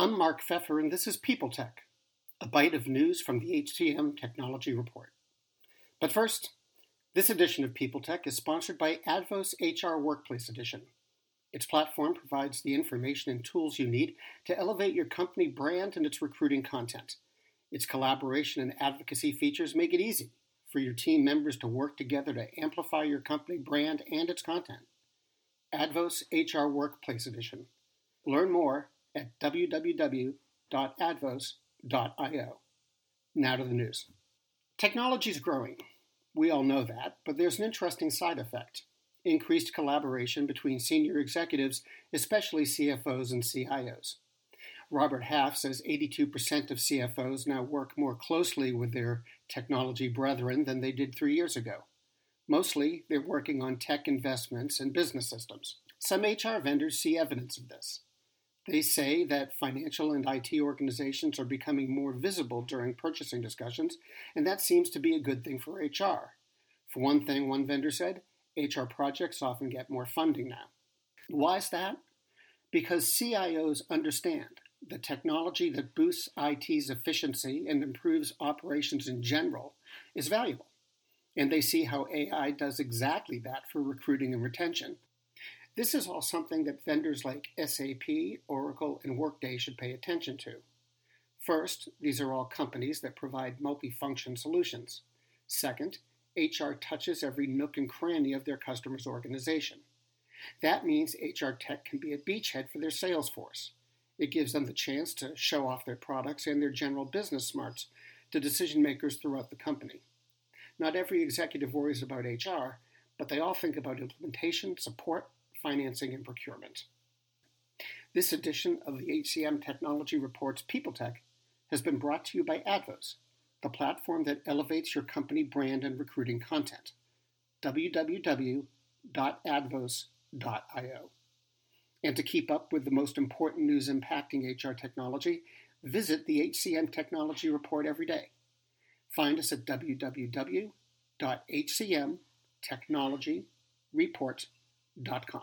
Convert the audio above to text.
I'm Mark Feffer, and this is People Tech, a bite of news from the HCM Technology Report. But first, this edition of People Tech is sponsored by Advos HR Workplace Edition. Its platform provides the information and tools you need to elevate your company brand and its recruiting content. Its collaboration and advocacy features make it easy for your team members to work together to amplify your company brand and its content. Advos HR Workplace Edition. Learn more at www.advos.io. Now to the news. Technology is growing. We all know that, but there's an interesting side effect increased collaboration between senior executives, especially CFOs and CIOs. Robert Half says 82% of CFOs now work more closely with their technology brethren than they did three years ago. Mostly, they're working on tech investments and business systems. Some HR vendors see evidence of this. They say that financial and IT organizations are becoming more visible during purchasing discussions, and that seems to be a good thing for HR. For one thing, one vendor said, HR projects often get more funding now. Why is that? Because CIOs understand the technology that boosts IT's efficiency and improves operations in general is valuable. And they see how AI does exactly that for recruiting and retention, this is all something that vendors like SAP, Oracle, and Workday should pay attention to. First, these are all companies that provide multifunction solutions. Second, HR touches every nook and cranny of their customer's organization. That means HR tech can be a beachhead for their sales force. It gives them the chance to show off their products and their general business smarts to decision makers throughout the company. Not every executive worries about HR, but they all think about implementation, support, financing, and procurement. This edition of the HCM Technology Reports People Tech has been brought to you by Advos, the platform that elevates your company brand and recruiting content. www.advos.io. And to keep up with the most important news impacting HR technology, visit the HCM Technology Report every day. Find us at www.hcmtechnologyreport.com